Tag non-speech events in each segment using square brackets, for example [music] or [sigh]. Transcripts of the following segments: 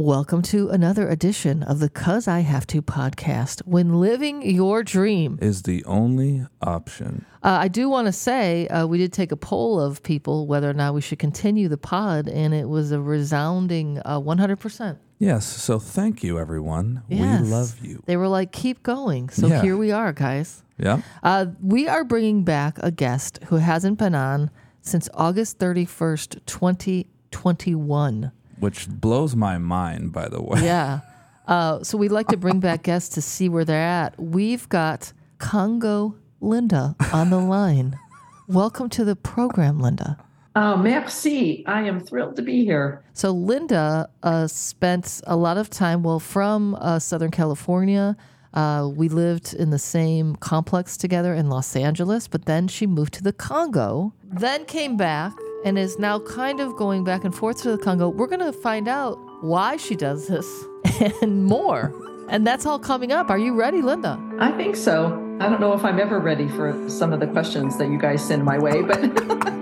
Welcome to another edition of the Cuz I Have to podcast. When living your dream, is the only option. uh, I do want to say uh, we did take a poll of people whether or not we should continue the pod, and it was a resounding uh, 100%. Yes, so thank you, everyone. Yes. We love you. They were like, keep going. So Yeah. here we are, guys. Yeah. Uh, we are bringing back a guest who hasn't been on since August 31st, 2021. Which blows my mind, by the way. Yeah. Uh, so we'd like to bring back [laughs] guests to see where they're at. We've got Congo Linda on the line. Welcome to the program, Linda. Oh, merci. I am thrilled to be here. So Linda uh, spent a lot of time, well, from uh, Southern California. Uh, we lived in the same complex together in Los Angeles, but then she moved to the Congo, then came back and is now kind of going back and forth to the Congo. We're going to find out why she does this [laughs] and more. And that's all coming up. Are you ready, Linda? I think so. I don't know if I'm ever ready for some of the questions that you guys send my way, but [laughs]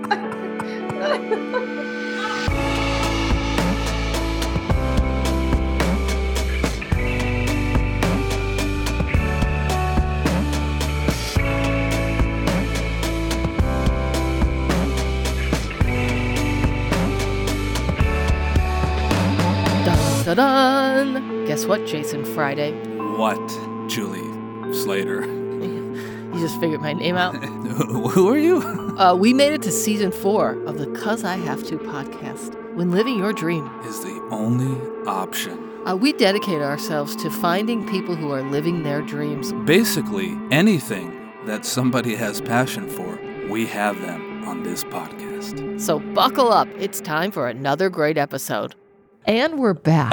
Dun. Guess what, Jason Friday? What, Julie Slater? [laughs] [laughs] You just figured my name out. [laughs] Who are you? Uh, we made it to season four of the Cuz I Have to podcast. When living your dream, Is the only option. uh, we dedicate ourselves to finding people who are living their dreams. Basically, anything that somebody has passion for, we have them on this podcast. So buckle up. It's time for another great episode. And we're back.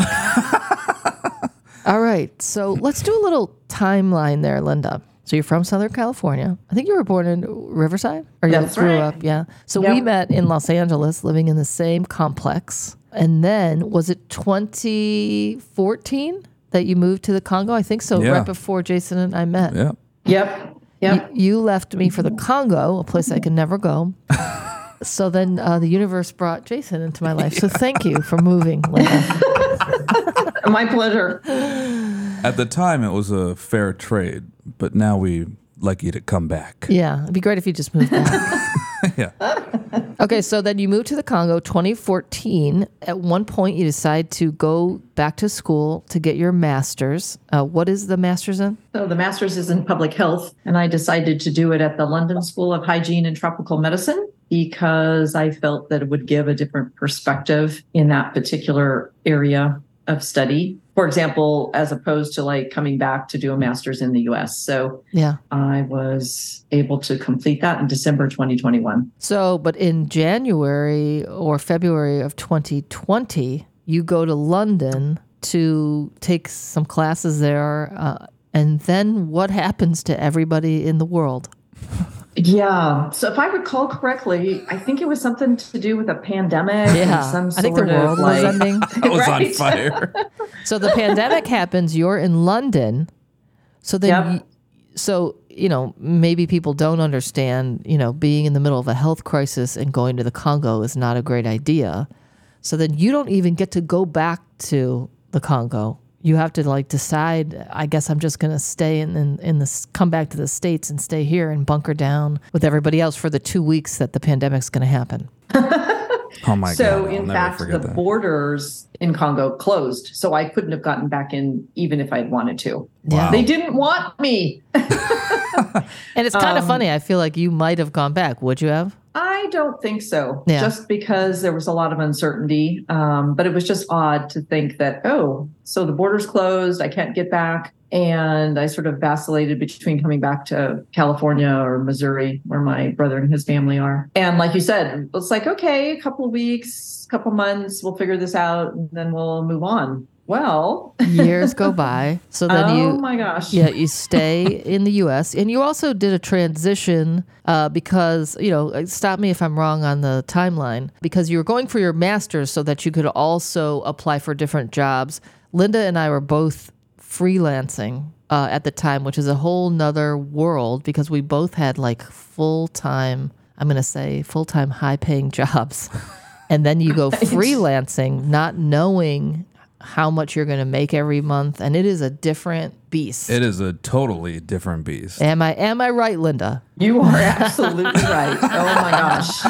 [laughs] All right. So let's do a little timeline there, Linda. So you're from Southern California. I think you were born in Riverside, or you That's grew right. up. Yeah. So we met in Los Angeles, living in the same complex. And then was it 2014 that you moved to the Congo? I think so. Yeah. Right before Jason and I met. Yeah. yep. Yep. You, you left me for the Congo, a place I could never go. So then uh, the universe brought Jason into my life. So [laughs] thank you for moving, [laughs] My pleasure. At the time, it was a fair trade, but now we like you to come back. Yeah, it'd be great if you just moved back. [laughs] yeah. okay, so then you moved to the Congo 2014. At one point, you decide to go back to school to get your master's. Uh, what is the master's in? So the master's is in public health, and I decided to do it at the London School of Hygiene and Tropical Medicine because I felt that it would give a different perspective in that particular area of study. For example, as opposed to like coming back to do a master's in the US. So Yeah. I was able to complete that in December 2021. So, but in January or February of 2020, you go to London to take some classes there. Uh, and then what happens to everybody in the world? Yeah. So if I recall correctly, I think it was something to do with a pandemic. Yeah. Some I think the sort of, world like- was ending. [laughs] I was on fire. So the pandemic happens, you're in London. So then, Yep. so, you know, maybe people don't understand, you know, being in the middle of a health crisis and going to the Congo is not a great idea. So then you don't even get to go back to the Congo. You have to like decide, I guess I'm just going to stay in, in, in this, come back to the States and stay here and bunker down with everybody else for the two weeks that the pandemic's going to happen. [laughs] Oh my so God. I'll in never fact, the that. borders in Congo closed. So I couldn't have gotten back in even if I'd wanted to. Yeah. They didn't want me. [laughs] And it's kind of Um, funny. I feel like you might have gone back. Would you have? I don't think so. Yeah. Just because there was a lot of uncertainty. Um, but it was just odd to think that, oh, so the border's closed. I can't get back. And I sort of vacillated between coming back to California or Missouri, where my brother and his family are. And like you said, it's like, okay, a couple of weeks, couple months, we'll figure this out and then we'll move on. Well, years go by. So then [laughs] oh you, my gosh. yeah, you stay in the U.S. and you also did a transition uh, because you know, uh, stop me if I'm wrong on the timeline. Because you were going for your master's so that you could also apply for different jobs. Linda and I were both freelancing uh, at the time, which is a whole nother world because we both had like full time. I'm going to say full time, high paying [laughs] jobs. and then you go [laughs] freelancing, not knowing how much you're going to make every month, and it is a different beast. It is a totally different beast. am I am I right, Linda? You are absolutely right. [laughs] Oh my gosh.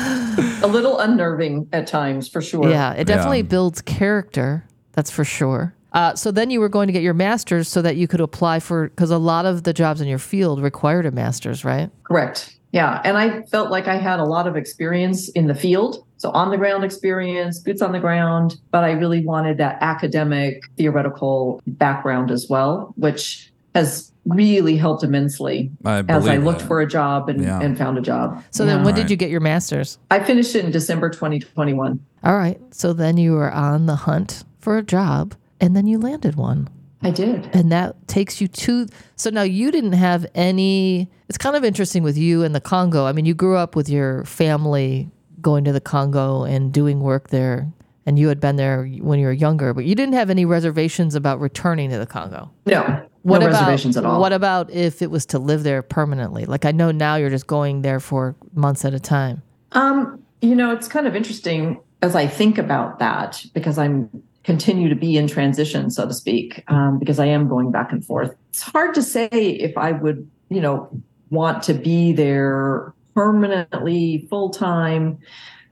A little unnerving at times, for sure. Yeah, it definitely Yeah. builds character. That's for sure. Uh, so then you were going to get your master's so that you could apply for because a lot of the jobs in your field required a master's, right? Correct. Yeah. And I felt like I had a lot of experience in the field. So on the ground experience, boots on the ground, but I really wanted that academic theoretical background as well, which has really helped immensely I as I looked that. for a job and, Yeah. and found a job. So then, when did you get your master's? I finished it in December 2021. All right. So then you were on the hunt for a job, and then you landed one. I did. and that takes you to so now you didn't have any it's kind of interesting with you and the congo i mean you grew up with your family going to the congo and doing work there and you had been there when you were younger but you didn't have any reservations about returning to the congo No, what no about reservations at all. what about if it was to live there permanently like i know now you're just going there for months at a time Um, you know, it's kind of interesting as I think about that because I'm continue to be in transition, so to speak, um, because I am going back and forth. It's hard to say if I would, you know, want to be there permanently, full time.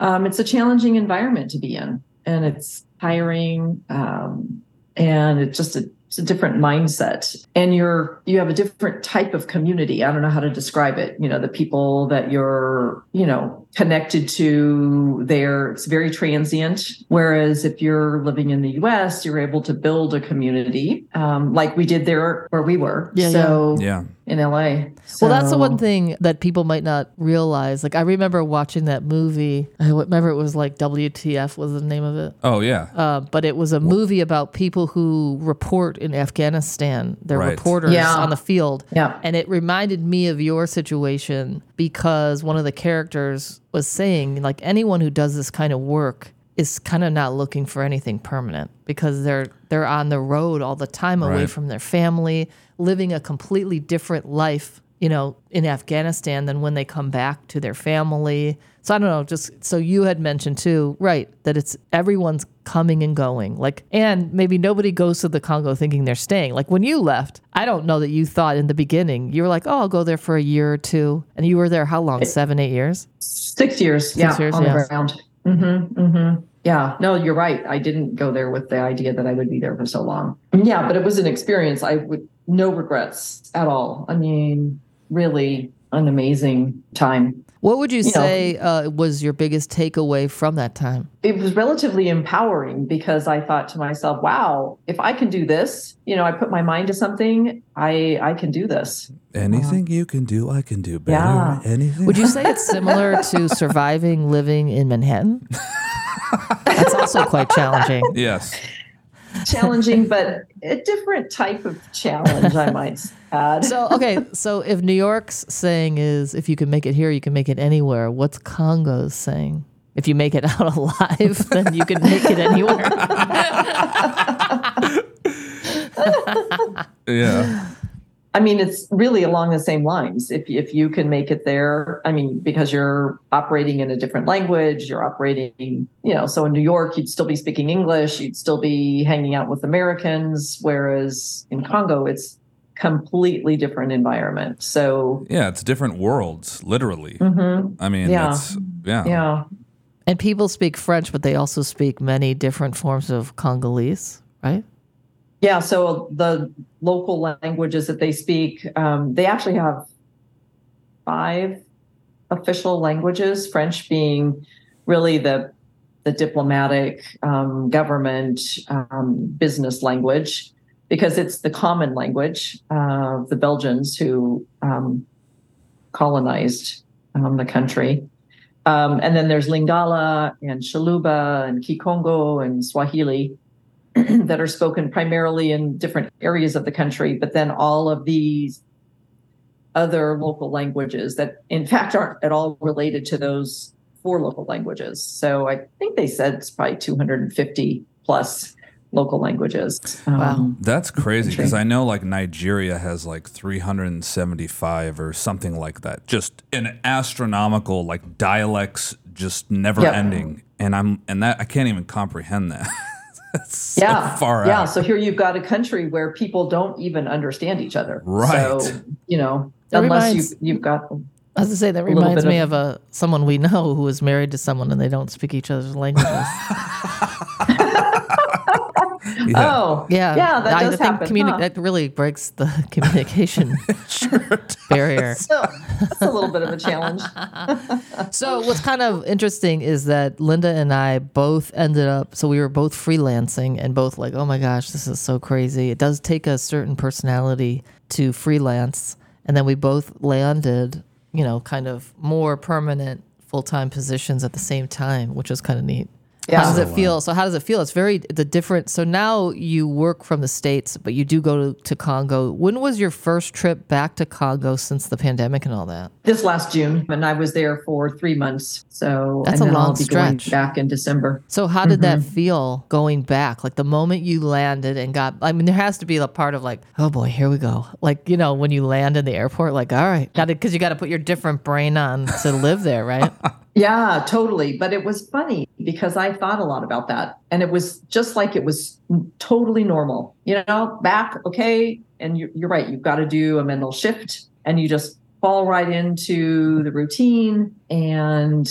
Um, it's a challenging environment to be in, and it's tiring, um, and it's just a it's a different mindset. And you're you have a different type of community. I don't know how to describe it. You know the people that you're you know connected to there it's very transient. Whereas if you're living in the us you're able to build a community um, like we did there where we were. Yeah, so Yeah. In la Well, that's the one thing that people might not realize. Like, I remember watching that movie. I remember it was like WTF was the name of it. Oh yeah. Uh, but it was a movie about people who report in Afghanistan. They're Right. reporters Yeah. on the field. Yeah. And it reminded me of your situation because one of the characters was saying, like, anyone who does this kind of work is kind of not looking for anything permanent because they're they're on the road all the time away Right. from their family, living a completely different life, you know, in Afghanistan than when they come back to their family. So I don't know, just so you had mentioned too, right, that it's everyone's coming and going. Like and maybe nobody goes to the Congo thinking they're staying. Like when you left, I don't know that you thought in the beginning. You were like, "Oh, I'll go there for a year or two. And you were there how long? 7, 8 years? Six years, yeah, years, on yeah. the ground. Mm-hmm, mm-hmm. Yeah, no, you're right. I didn't go there with the idea that I would be there for so long. Yeah, but it was an experience. I would no regrets at all. I mean, really an amazing time. What would you, know- say uh, was your biggest takeaway from that time? It was relatively empowering because I thought to myself, "Wow, if I can do this, you know, I put my mind to something, I I can do this." Anything you can do, I can do better. Yeah. Anything. Would you say [laughs] it's similar to surviving living in Manhattan? [laughs] That's also quite challenging. Yes. Challenging, but a different type of challenge, I might add. So, okay, so if New York's saying is if you can make it here, you can make it anywhere, what's Congo's saying? If you make it out alive, [laughs] then you can make it anywhere. [laughs] Yeah. I mean, it's really along the same lines. If if you can make it there, I mean, because you're operating in a different language, you're operating, you know. So in New York, you'd still be speaking English, you'd still be hanging out with Americans, whereas in Congo, it's completely different environment. So, Yeah. It's different worlds, literally. mhm, I mean, Yeah. that's yeah. yeah, And people speak French, but they also speak many different forms of Congolese, right? Yeah. So the local languages that they speak, um, they actually have five official languages. French being really the the diplomatic, um, government, um, business language, because it's the common language of the Belgians who um, colonized um, the country. Um, and then there's Lingala and Tshiluba and Kikongo and Swahili [clears throat] that are spoken primarily in different areas of the country, but then all of these other local languages that, in fact, aren't at all related to those four local languages. So I think they said it's probably 250 plus local languages. Wow. Um, That's crazy because I know like Nigeria has like 375 or something like that. Just an astronomical like dialects just never Yep. ending. And I'm and that I can't even comprehend that. [laughs] [laughs] so yeah far yeah out. so here you've got a country where people don't even understand each other Right. so you know That unless reminds- you you've got As I say, that reminds me of- of, a someone we know who is married to someone and they don't speak each other's languages. [laughs] Yeah. oh Yeah, yeah that I does think happen communi- huh? that really breaks the [laughs] communication [laughs] barrier. [laughs] so that's a little bit of a challenge So what's kind of interesting is that Linda and I both ended up so we were both freelancing and both like, "Oh my gosh, this is so crazy." It does take a certain personality to freelance, and then we both landed, you know, kind of more permanent full-time positions at the same time, which was kind of neat. Yeah. How does it feel? So how does it feel? It's very the different. So now you work from the states, but you do go to, to Congo. When was your first trip back to Congo since the pandemic and all that? this last June, and I was there for three months. So That's and a then I'll long be stretch. going back in December. So how did that mm-hmm. feel going back? Like the moment you landed and got I mean there has to be a part of like, oh boy, here we go. Like, you know, when you land in the airport like, all right, got to cuz you got to put your different brain on to live there, right? [laughs] Yeah, totally. But it was funny because I thought a lot about that, and it was just like it was totally normal. You know, back okay, and you, you're right. You've got to do a mental shift, and you just fall right into the routine, and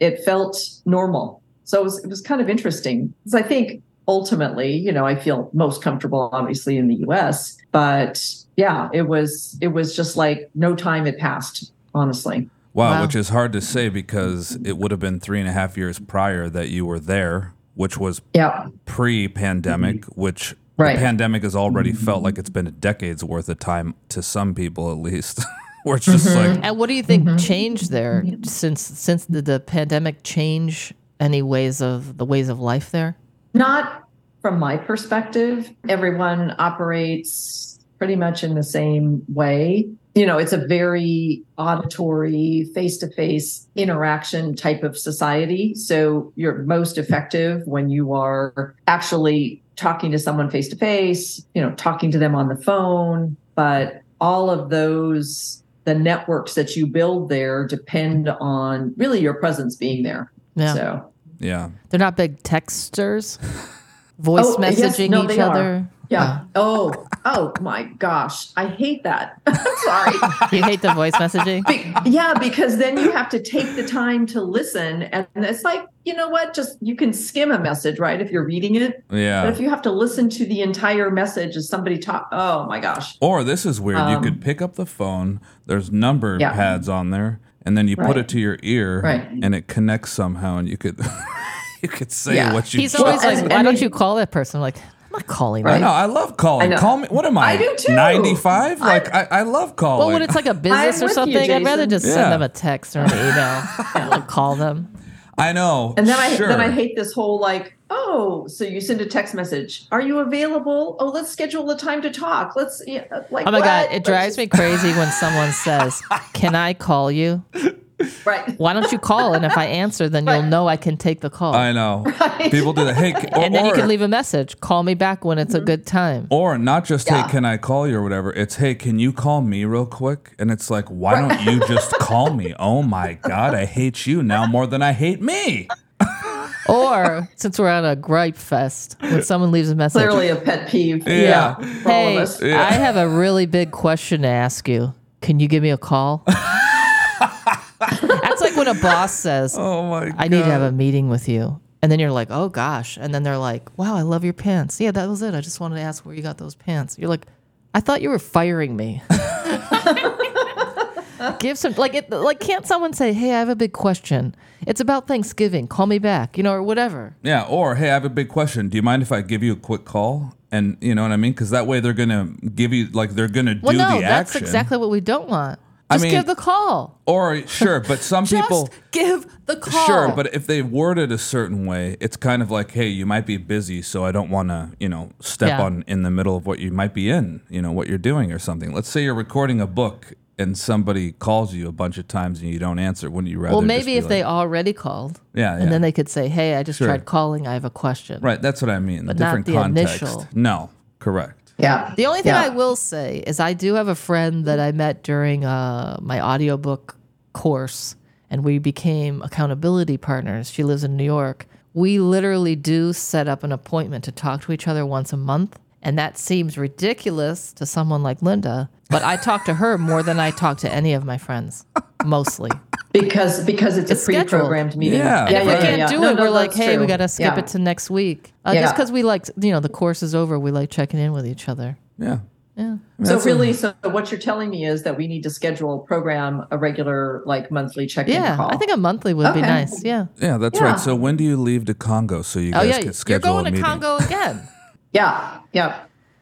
it felt normal. So it was it was kind of interesting because I think ultimately, you know, I feel most comfortable obviously in the US, but yeah, it was it was just like no time had passed, honestly. Wow, Wow. which is hard to say because it would have been three and a half years prior that you were there, which was Yeah. pre-pandemic, mm-hmm. which Right. the pandemic has already mm-hmm. felt like it's been a decade's worth of time to some people at least. [laughs] Where it's just mm-hmm. like And what do you think changed there since since did the pandemic change any ways of the ways of life there? Not from my perspective. Everyone operates pretty much in the same way. You know, it's a very auditory, face to face interaction type of society. So you're most effective when you are actually talking to someone face to face, you know, talking to them on the phone. But all of those, the networks that you build there depend on really your presence being there. Yeah. So yeah. They're not big texters. [laughs] Voice Oh, yes, messaging no, each they are. other. Yeah. Oh, oh my gosh. I hate that. [laughs] Sorry. You hate the voice messaging? Be- yeah, because then you have to take the time to listen. And it's like, you know what? Just you can skim a message, right? If you're reading it. But Yeah. if you have to listen to the entire message as somebody talk, oh my gosh. Or this is weird. you Um, could pick up the phone, there's number Yeah. pads on there, and then you put it to your ear Right. and it connects somehow and you could [laughs] you could say Yeah. what you He's just- always like, why don't you call that person? I'm like, I'm not calling Right. them. No, I love calling. I know. Call me. What am I? I do too. 95? Like, I, I love calling. Well, when it's like a [laughs] business or with you, something, I'd rather just Yeah. send them a text or an email, [laughs] and like call them. I know. And then I then I hate this whole like, oh, so you send a text message. Are you available? Oh, let's schedule a time to talk. Let's yeah, uh, like Oh my what? god, it Let's drives me crazy when someone says, "Can I call you?" Just- right. Why don't you call? And if I answer, then you'll know I can take the call. I know. People do that. Hey, c- [laughs] or, and then you or- can leave a message. Call me back when it's a mm-hmm. good time. Or not just Yeah. hey, can I call you or whatever. It's hey, can you call me real quick? And it's like, why don't you just [laughs] call me? Oh my god, I hate you now more than I hate me. [laughs] Or since we're on a gripe fest, when someone leaves a message, Clearly a pet peeve. Yeah. for all hey, of us. I have a really big question to ask you. Can you give me a call? That's like when a boss says, [laughs] Oh my god. I need to have a meeting with you. And then you're like, oh gosh. And then they're like, wow, I love your pants. Yeah, that was it. I just wanted to ask where you got those pants. You're like, I thought you were firing me. [laughs] Give some like it like can't someone say, Hey, I have a big question. It's about Thanksgiving. Call me back, you know, or whatever. Yeah, or hey, I have a big question. Do you mind if I give you a quick call? And you know what I mean? Because that way they're gonna give you like they're gonna do Well do no, the that's action. exactly what we don't want. I mean- give the call. Or sure, but [laughs] some Just people give the call. Sure, but if they word it a certain way, it's kind of like, hey, you might be busy, so I don't want to, you know, step Yeah. on in the middle of what you might be in, you know, what you're doing or something. Let's say you're recording a book and somebody calls you a bunch of times and you don't answer. Wouldn't you rather? well, just maybe be if like- they already called, yeah, yeah, and then they could say, "Hey, I just Sure. tried calling. I have a question." right. That's what I mean. But not Different the context. initial. No, correct. Yeah. The only thing Yeah. I will say is I do have a friend that I met during uh, my audiobook course, and we became accountability partners. She lives in New York. we literally do set up an appointment to talk to each other once a month. And that seems ridiculous to someone like Linda, but I talk to her more than I talk to any of my friends, mostly. because because it's, It's a pre-programmed meeting. Yeah. And if we can't do No, it, no, we're like, that's hey, we got to skip Yeah. it to next week. Uh, Just because we like, you know, the course is over, we like checking in with each other. Yeah. Yeah. So That's a- really, so what you're telling me is that we need to schedule, program a regular, like monthly check-in Yeah. call. I think a monthly would be nice. Yeah. Yeah, that's Yeah. right. So when do you leave to Congo so you Oh, guys yeah. can You're schedule going a to meeting? Congo again. [laughs] Yeah, yeah.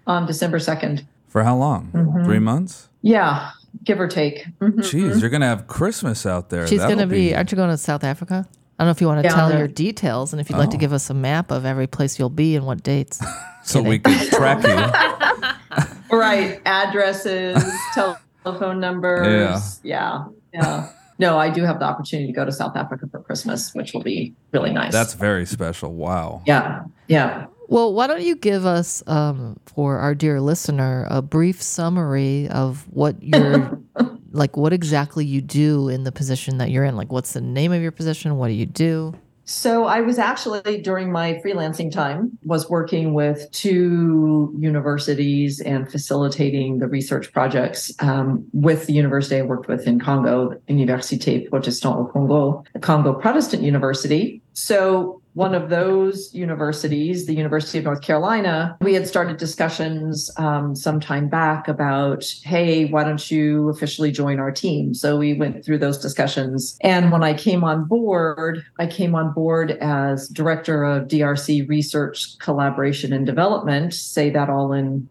On December second. For how long? Mm-hmm. Three months? Yeah, give or take. Mhm. Jeez, you're gonna have Christmas out there. She's going to be, aren't you going to South Africa? I don't know if you want to Yeah, tell the- your details and if you'd like to Oh. give us a map of every place you'll be and what dates. [laughs] so we could track you. [laughs] Right, addresses, telephone numbers. Yeah. Yeah. yeah, No, I do have the opportunity to go to South Africa for Christmas, which will be really nice. That's very special. Wow. yeah, yeah. Well, why don't you give us, um, for our dear listener, a brief summary of what you're, [laughs] like, what exactly you do in the position that you're in? Like, what's the name of your position? What do you do? So I was actually during my freelancing time was working with two universities and facilitating the research projects um, with the university I worked with in Congo, Université Protestant au Congo, the Congo Protestant University. So one of those universities, the University of North Carolina, we had started discussions um, some time back about, hey, why don't you officially join our team? So we went through those discussions. And when I came on board, I came on board as director of DRC research, collaboration, and development. Say that all in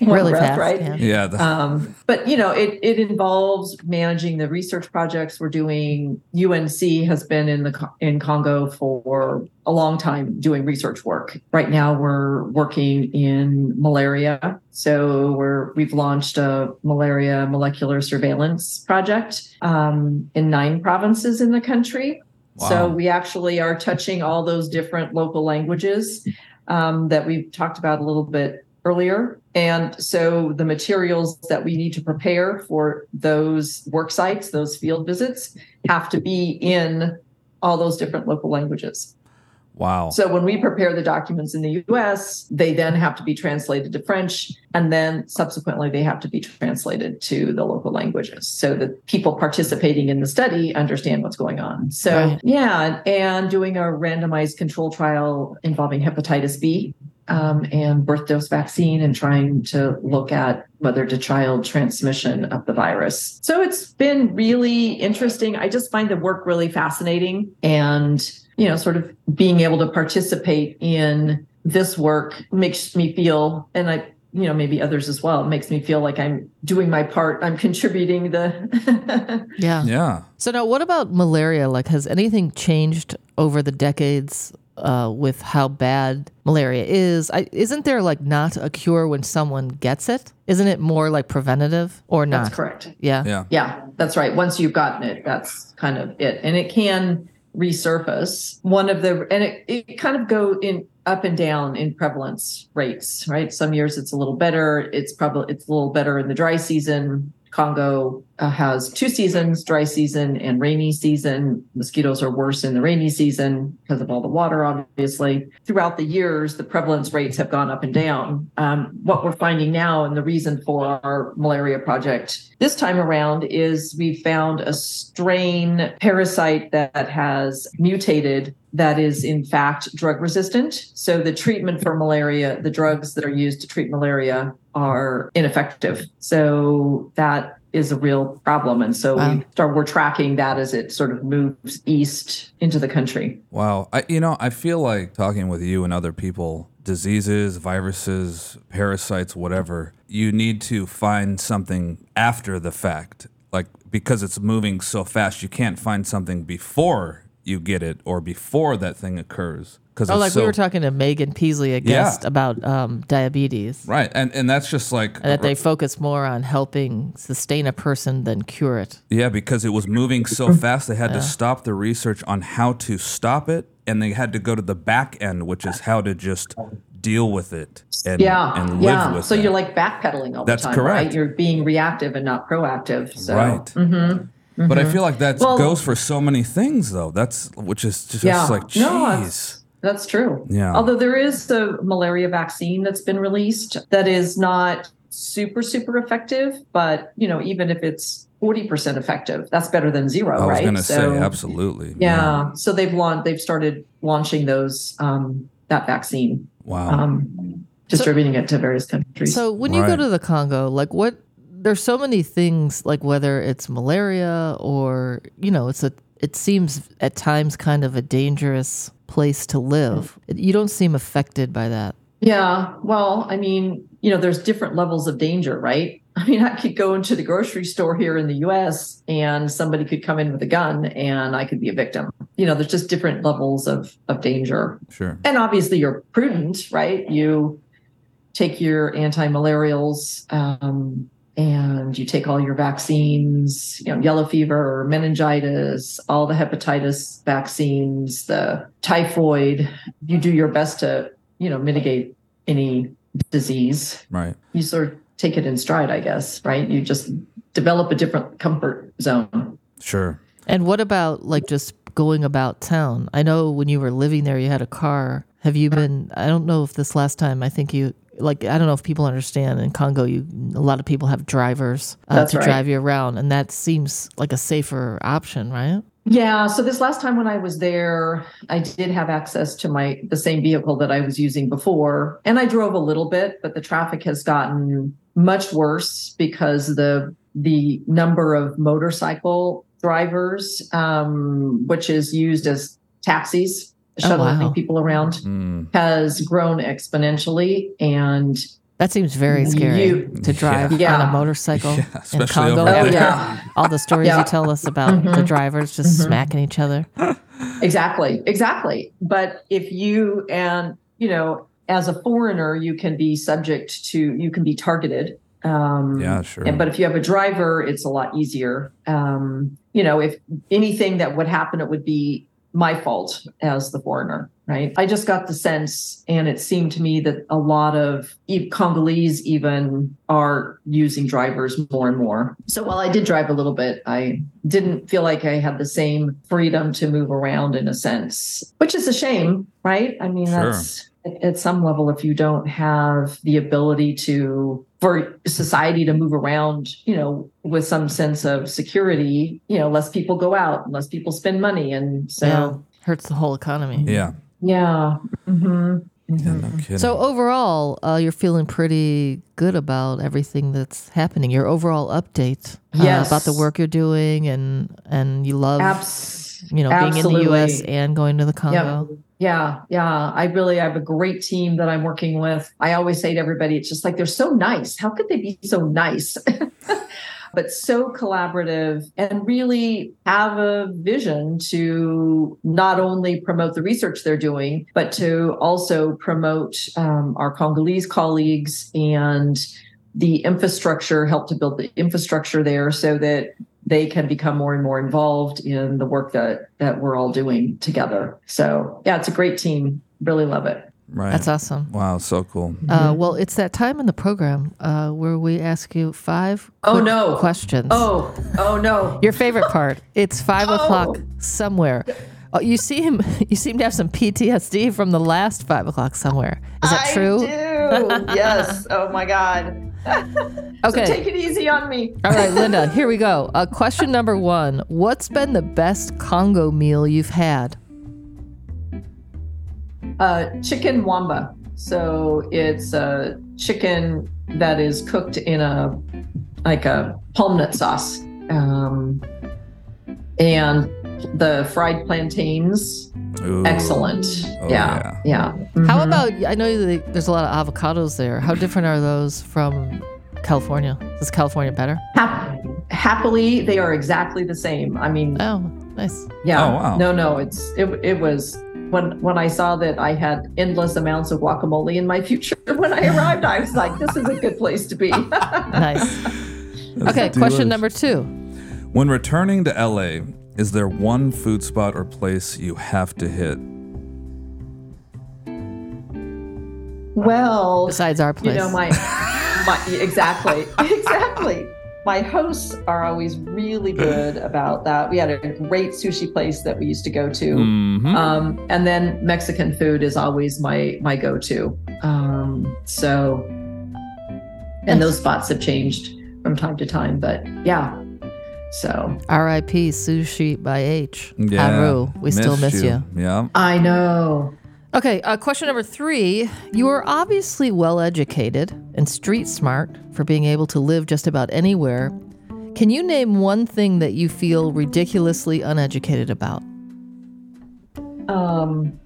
Really breath, fast, right? yeah. Yeah. the- Um, but you know, it it involves managing the research projects we're doing. UNC has been in the in Congo for a long time doing research work. Right now, we're working in malaria. So we're we've launched a malaria molecular surveillance project um, in nine provinces in the country. So we actually are touching all those different local languages um, that we've talked about a little bit earlier. And so the materials that we need to prepare for those work sites, those field visits, have to be in all those different local languages. wow. So when we prepare the documents in the US, they then have to be translated to French, and then subsequently they have to be translated to the local languages so that people participating in the study understand what's going on. So, Right. yeah, and doing a randomized control trial involving hepatitis B. Um, and birth dose vaccine, and trying to look at mother to child transmission of the virus. So it's been really interesting. I just find the work really fascinating. And you know, sort of being able to participate in this work makes me feel, and I, you know, maybe others as well, makes me feel like I'm doing my part. I'm contributing the. [laughs] Yeah. yeah. So now, what about malaria? Like, has anything changed over the decades uh, with how bad malaria is? I, isn't there like not a cure when someone gets it? Isn't it more like preventative or not? That's correct. Yeah. Yeah. Yeah, that's right. Once you've gotten it, that's kind of it. And it can resurface. One of the and it, it kind of go in up and down in prevalence rates, right? Some years it's a little better. It's probably it's a little better in the dry season. Congo has two seasons, dry season and rainy season. Mosquitoes are worse in the rainy season because of all the water, obviously. Throughout the years, the prevalence rates have gone up and down. Um, what we're finding now, and the reason for our malaria project this time around, is we found a strain parasite that has mutated that is in fact drug resistant. So the treatment for malaria, the drugs that are used to treat malaria are ineffective. So that is a real problem. And so Wow. we start we're tracking that as it sort of moves east into the country. Wow. I, you know, I feel like talking with you and other people, diseases, viruses, parasites, whatever, you need to find something after the fact. Like, because it's moving so fast, you can't find something before you get it or before that thing occurs. Because Oh, it's like so, we were talking to Megan Peasley, a Yeah. guest, about um, diabetes. Right. And, and that's just like, And that they focus more on helping sustain a person than cure it. Yeah, because it was moving so [clears throat] fast, they had to stop the research on how to stop it, and they had to go to the back end, which is how to just deal with it and, Yeah. and live yeah. with so it. you're like backpedaling all That's the time, That's correct. right? You're being reactive and not proactive. So right. Mhm. But I feel like that Well- goes for so many things, though. That's which is just Yeah. like, No, jeez. That's true. Yeah. Although there is a malaria vaccine that's been released that is not super, super effective, but you know, even if it's 40% effective, that's better than zero, I was right? going to say, absolutely. Yeah. So they've launched, they've started launching those, um, that vaccine, Wow. um, distributing it to various countries. So when you go to the Congo, like what there's so many things like whether it's malaria or you know, it's a it seems at times kind of a dangerous place to live. You don't seem affected by that. Yeah. Well, I mean, you know, there's different levels of danger, right? [laughs] I mean, I could go into the grocery store here in the US and somebody could come in with a gun and I could be a victim. You know, there's just different levels of, of danger. sure. And obviously, you're prudent, right? You take your anti malarials um, and you take all your vaccines, you know, yellow fever, or meningitis, all the hepatitis vaccines, the typhoid. You do your best to, you know, mitigate any disease. Right. You sort of take it in stride, I guess, right? You just develop a different comfort zone. Sure. And what about like just going about town? I know when you were living there you had a car. Have you been I don't know if this last time I think you like I don't know if people understand in Congo you a lot of people have drivers uh, to right. drive you around and that seems like a safer option, right? Yeah. So this last time when I was there, I did have access to my the same vehicle that I was using before, and I drove a little bit, but the traffic has gotten much worse because the the number of motorcycle drivers, um, which is used as taxis, Oh, shuttling wow. people around, Mm. has grown exponentially, and That seems very scary You- to drive Yeah. on a motorcycle Yeah, in Congo. over oh yeah. [laughs] All the stories Yeah. you tell us about the Mhm. drivers just Mhm. smacking each other. [laughs] Exactly, exactly. But if you and you know, as a foreigner, you can be subject to you can be targeted. Um, Yeah, sure. and- but if you have a driver, it's a lot easier. Um, you know, if anything that would happen, it would be my fault as the foreigner, right? I just got the sense, and it seemed to me that a lot of e- Congolese even are using drivers more and more. So while I did drive a little bit, I didn't feel like I had the same freedom to move around in a sense, which is a shame, right? I mean, Sure. that's at- at some level, if you don't have the ability to for society to move around, you know, with some sense of security, you know, less people go out, less people spend money. And so, Yeah. Hurts the whole economy. yeah. Yeah. hmm Yeah, no. So overall, uh, you're feeling pretty good about everything that's happening. Your overall update uh, Yes. about the work you're doing, and and you love Abs- you know being in the U.S. and going to the Yeah. Congo. Yeah, yeah. I really I have a great team that I'm working with. I always say to everybody, it's just like they're so nice. How could they be so nice? [laughs] but so collaborative and really have a vision to not only promote the research they're doing, but to also promote um, our Congolese colleagues and the infrastructure, help to build the infrastructure there so that they can become more and more involved in the work that that we're all doing together. So yeah, it's a great team. Really love it. Right. That's awesome. wow, so cool. Uh, well, it's that time in the program uh, where we ask you five Oh, no. questions. Oh, oh no. Your favorite part. It's five Oh. o'clock somewhere. Oh, you seem [laughs] you seem to have some PTSD from the last five o'clock somewhere. Is that I true? do. yes. [laughs] Oh my God. [laughs] Okay. So take it easy on me. All right, Linda, here we go. Uh, question number one What's been the best Congo meal you've had? Uh, chicken wamba. So it's a chicken that is cooked in a like a palm nut sauce, um, and the fried plantains. Ooh. Excellent. Oh, yeah, yeah. How Mhm. about, I know there's a lot of avocados there. How different are those from California? Is California better? Hap- happily? They are exactly the same. I mean, Oh, nice. Yeah. Oh, wow. No, no, it's it it was when when I saw that I had endless amounts of guacamole in my future [laughs] when I arrived, I was like, this is a good place to be. [laughs] Nice. [laughs] That's Okay, question delish. number two. When returning to LA, is there one food spot or place you have to hit? well, Besides our place, you place. know, my my exactly. Exactly. My hosts are always really good about that. We had a great sushi place that we used to go to. Mhm. Um, and then Mexican food is always my my go-to. Um, so, and those spots have changed from time to time, but yeah. So R.I.P. Sushi by H. yeah. Haru, we still Missed miss you. Yeah. I know. Okay, uh, question number three. You are obviously well educated and street smart for being able to live just about anywhere. Can you name one thing that you feel ridiculously uneducated about? Um,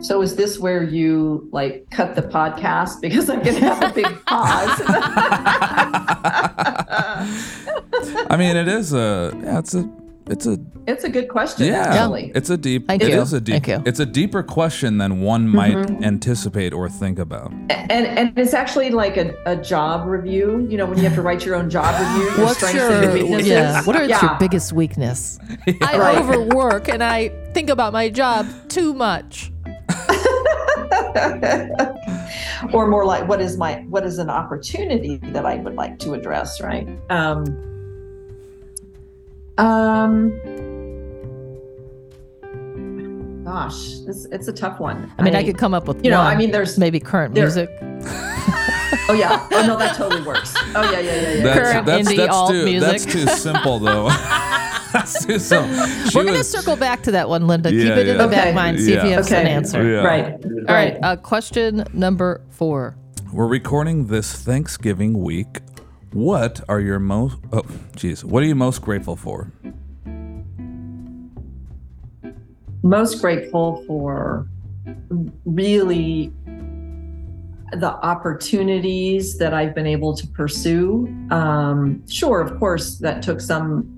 so is this where you like cut the podcast because I'm gonna have a big pause? [laughs] I mean, it is a. Yeah, it's a. It's a. it's a good question. Yeah. actually. It's a deep. Thank it you. is a deep. Thank you. It's a deeper question than one might anticipate or think about. and and it's actually like a, a job review. You know, when you have to write your own job review, your What's strengths your and your weaknesses. yeah? What are your biggest weakness? [laughs] I Right. overwork and I think about my job too much. [laughs] or more like what is my what is an opportunity that I would like to address, right? Um, um, gosh, it's, it's a tough one. I mean, I, could come up with you know, one. I mean, there's maybe current there- music. [laughs] oh yeah, oh no, that totally works. Oh yeah, yeah, yeah, yeah. That's Current that's indie that's alt too music. that's too simple though. [laughs] that's too simple. She We're gonna circle back to that one, Linda. Keep Yeah, it in the yeah. back Okay. mind. See if you have Okay. an answer. Yeah. Right. All right. Uh, question number four. We're recording this Thanksgiving week. What are your most? Oh, jeez. What are you most grateful for? Most grateful for really the opportunities that I've been able to pursue. Um, sure, of course, that took some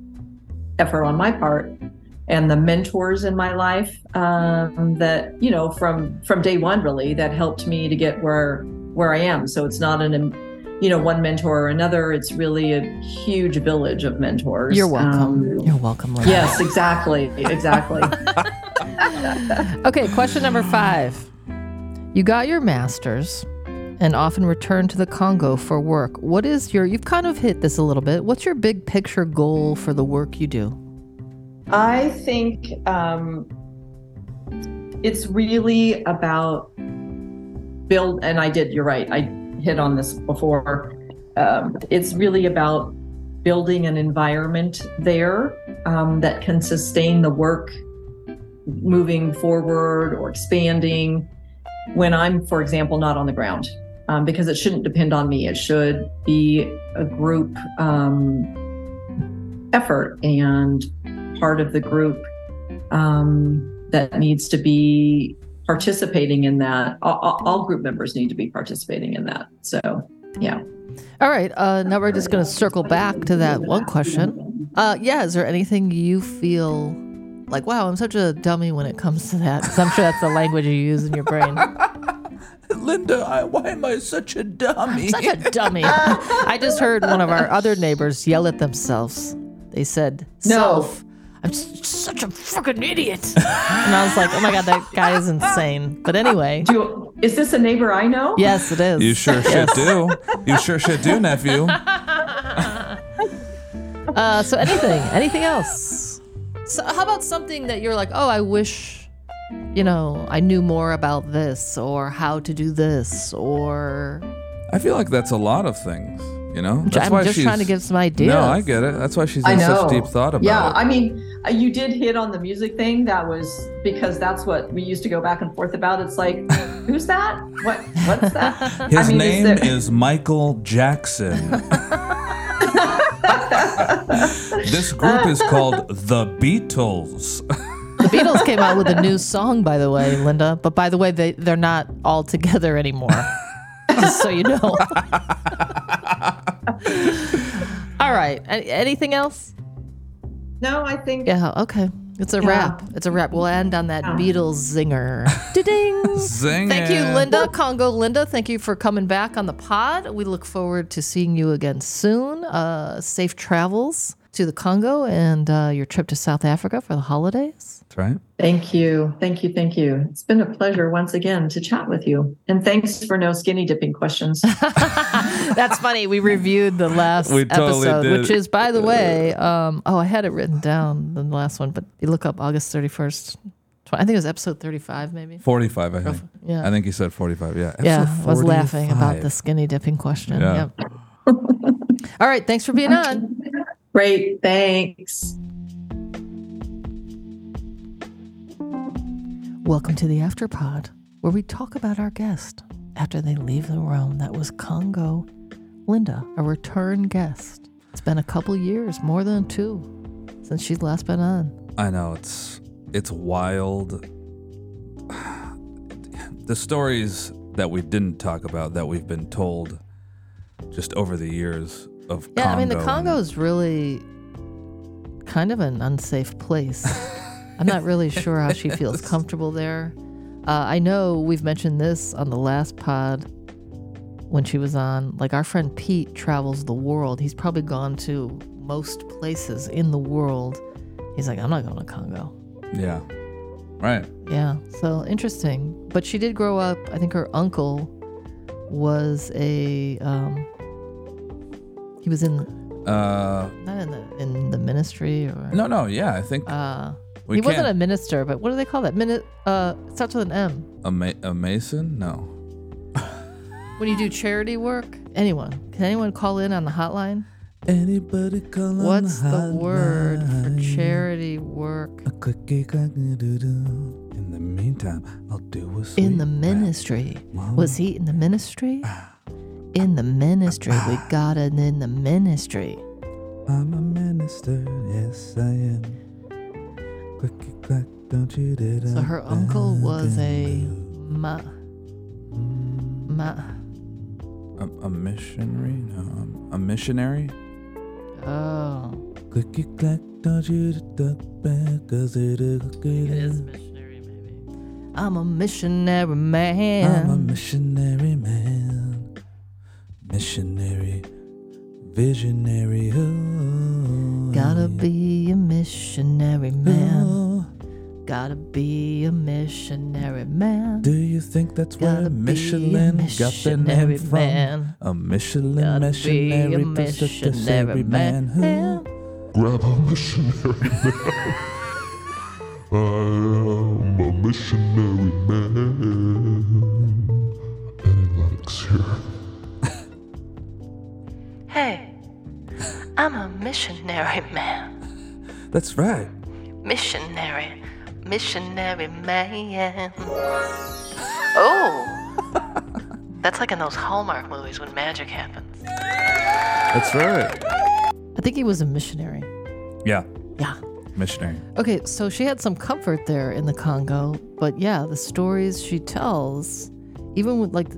effort on my part, and the mentors in my life um, that you know from from day one really that helped me to get where where I am. So it's not an you know one mentor or another. It's really a huge village of mentors. You're welcome. Um, You're welcome, yes, exactly, exactly. [laughs] Okay, question number five. You got your master's and often return to the Congo for work. What is your, you've kind of hit this a little bit. What's your big picture goal for the work you do? I think um, it's really about build, and I did. You're right. I hit on this before. Um, it's really about building an environment there um, that can sustain the work moving forward or expanding when I'm, for example, not on the ground. Um, because it shouldn't depend on me. It should be a group um, effort and part of the group um, that needs to be participating in that. All, all- group members need to be participating in that. So, yeah. All right, uh, now we're just going to circle back to that one question. Uh, yeah, is there anything you feel like, wow, I'm such a dummy when it comes to that. I'm sure that's the language you use in your brain. [laughs] Linda, I, why am I such a dummy? Such a dummy. I just heard one of our other neighbors yell at themselves. They said, No. Self, I'm s- such a fucking idiot. and I was like, oh my God, that guy is insane. But anyway, Do you, is this a neighbor I know? yes, it is. You sure should do. You sure should do, nephew. Uh, so anything, anything else? So how about something that you're like, oh, I wish, you know, I knew more about this or how to do this or I feel like that's a lot of things. You know, that's I'm why just she's. trying to give some ideas. No, I get it. That's why she's in such deep thought about yeah, it. Yeah, I mean, uh, you did hit on the music thing. That was because that's what we used to go back and forth about. It's like, [laughs] who's that? What? What's that? His I mean, name there- is Michael Jackson. [laughs] this group is called the Beatles. The Beatles came out with a new song, by the way, Linda. But by the way, they they're not all together anymore. [laughs] Just so you know. all right. A- anything else? No, I think Yeah. Okay. It's a Yeah. wrap. It's a wrap. We'll end on that Yeah. Beatles zinger. [laughs] Ding. Zing Thank you. Linda. Congo Linda, thank you for coming back on the pod. We look forward to seeing you again soon. Uh, safe travels. To the Congo and uh, your trip to South Africa for the holidays. That's right. Thank you. Thank you. Thank you. It's been a pleasure once again to chat with you. And thanks for no skinny dipping questions. [laughs] [laughs] That's funny. We reviewed the last We totally episode, did. which is, by the way, um, oh, I had it written down the last one, but you look up August 31st. I think it was episode 35, maybe. 45, I think. Yeah. I think you said 45. Yeah. yeah, I was laughing about the skinny dipping question. Yeah. Yep. [laughs] All right. Thanks for being on. Great. Thanks. Welcome to the Afterpod, where we talk about our guest after they leave the room. That was Congo Linda, a return guest. It's been a couple years, more than two, since she's last been on. I know it's it's wild. [sighs] The stories that we didn't talk about that we've been told just over the years of Yeah, I mean, the Congo Congo is really kind of an unsafe place. [laughs] I'm not really sure how she feels comfortable there. Uh, I know we've mentioned this on the last pod when she was on. Like, our friend Pete travels the world. He's probably gone to most places in the world. He's like, I'm not going to Congo. Yeah. Right. Yeah, so interesting. But she did grow up. I think her uncle was a. Um, he was in Uh not in the in the ministry or no no, yeah, I think uh he wasn't a minister but what do they call that? Minute uh it starts with an m. A, ma- a mason? No. when you do charity work? Anyone. Can anyone call in on the hotline? Anybody call what's the word for charity work? In the meantime, I'll do a sweet in the rap. ministry. Was he in the ministry in the ministry we got it in the ministry I'm a minister, yes I am. Clicky clack, don't you dare. so her uncle was a ma ma a, a missionary? No, um, a missionary? oh Clicky clack, don't you duck back, cause it is it is missionary maybe i'm a missionary man. I'm a missionary man, missionary, visionary. Oh, Gotta be a missionary man. Oh, Gotta be a missionary man. do you think that's Gotta where be a Michelin got their missionary name from? man. A Michelin Gotta be a missionary, missionary man. Who? man. Grab a missionary man. I am a missionary man. Analytics here. Hey, I'm a missionary man. That's right. Missionary, missionary man. Oh, that's like in those Hallmark movies when magic happens. That's right. I think he was a missionary. Yeah, Yeah. missionary. Okay, so she had some comfort there in the Congo, but yeah, the stories she tells, even with like,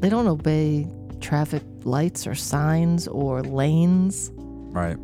they don't obey traffic lights or signs or lanes. Right.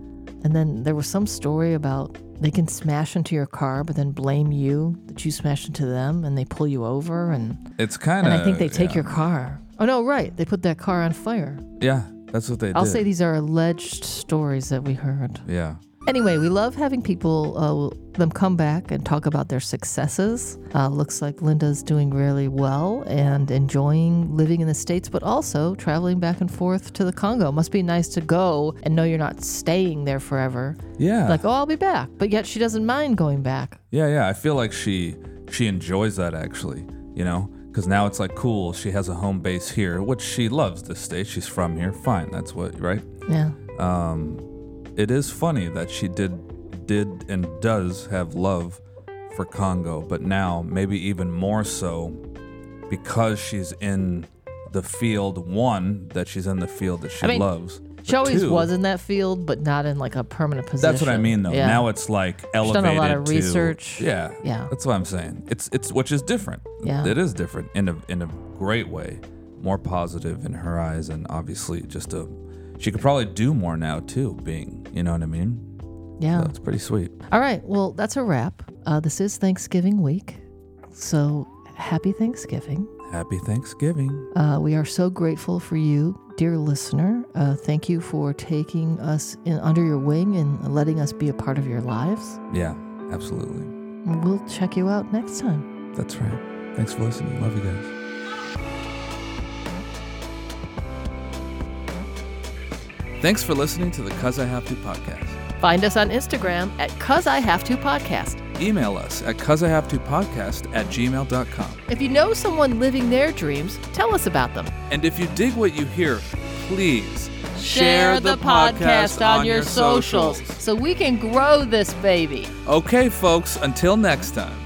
And then there was some story about they can smash into your car, but then blame you that you smashed into them and they pull you over. And, It's kind of. and I think they take your car. Oh, no, right. They put that car on fire. Yeah, that's what they I'll did. say these are alleged stories that we heard. Yeah. Anyway, we love having people uh, them come back and talk about their successes. Uh, looks like Linda's doing really well and enjoying living in the states, but also traveling back and forth to the Congo. Must be nice to go and know you're not staying there forever. Yeah. Like, oh, I'll be back, but yet she doesn't mind going back. Yeah, yeah. I feel like she she enjoys that actually, you know, because now it's like cool. She has a home base here, which she loves. This state, she's from here. Fine, that's what right. Yeah, Um, it is funny that she did did and does have love for Congo, but now maybe even more so because she's in the field. One that she's in the field that she I mean, loves. she always two, was in that field, but not in like a permanent position. That's what I mean, though. Yeah. Now it's like elevated. She's done a lot of to- research. yeah, Yeah. That's what I'm saying. It's it's which is different. Yeah. it is different in a in a great way, more positive in her eyes, and obviously just a. She could probably do more now too. Being, you know what I mean. yeah. So it's pretty sweet. All right. Well, that's a wrap. Uh, this is Thanksgiving week. So happy Thanksgiving. Happy Thanksgiving. Uh, we are so grateful for you, dear listener. Uh, thank you for taking us in under your wing and letting us be a part of your lives. Yeah, absolutely. We'll check you out next time. That's right. Thanks for listening. Love you guys. Thanks for listening to the Cuz I Have to podcast. Find us on Instagram at Cuz I Have to Podcast. Email us at cuz I have to podcast at gmail.com. If you know someone living their dreams, tell us about them. And if you dig what you hear, please Share the podcast on your socials so we can grow this baby. Okay, folks, until next time.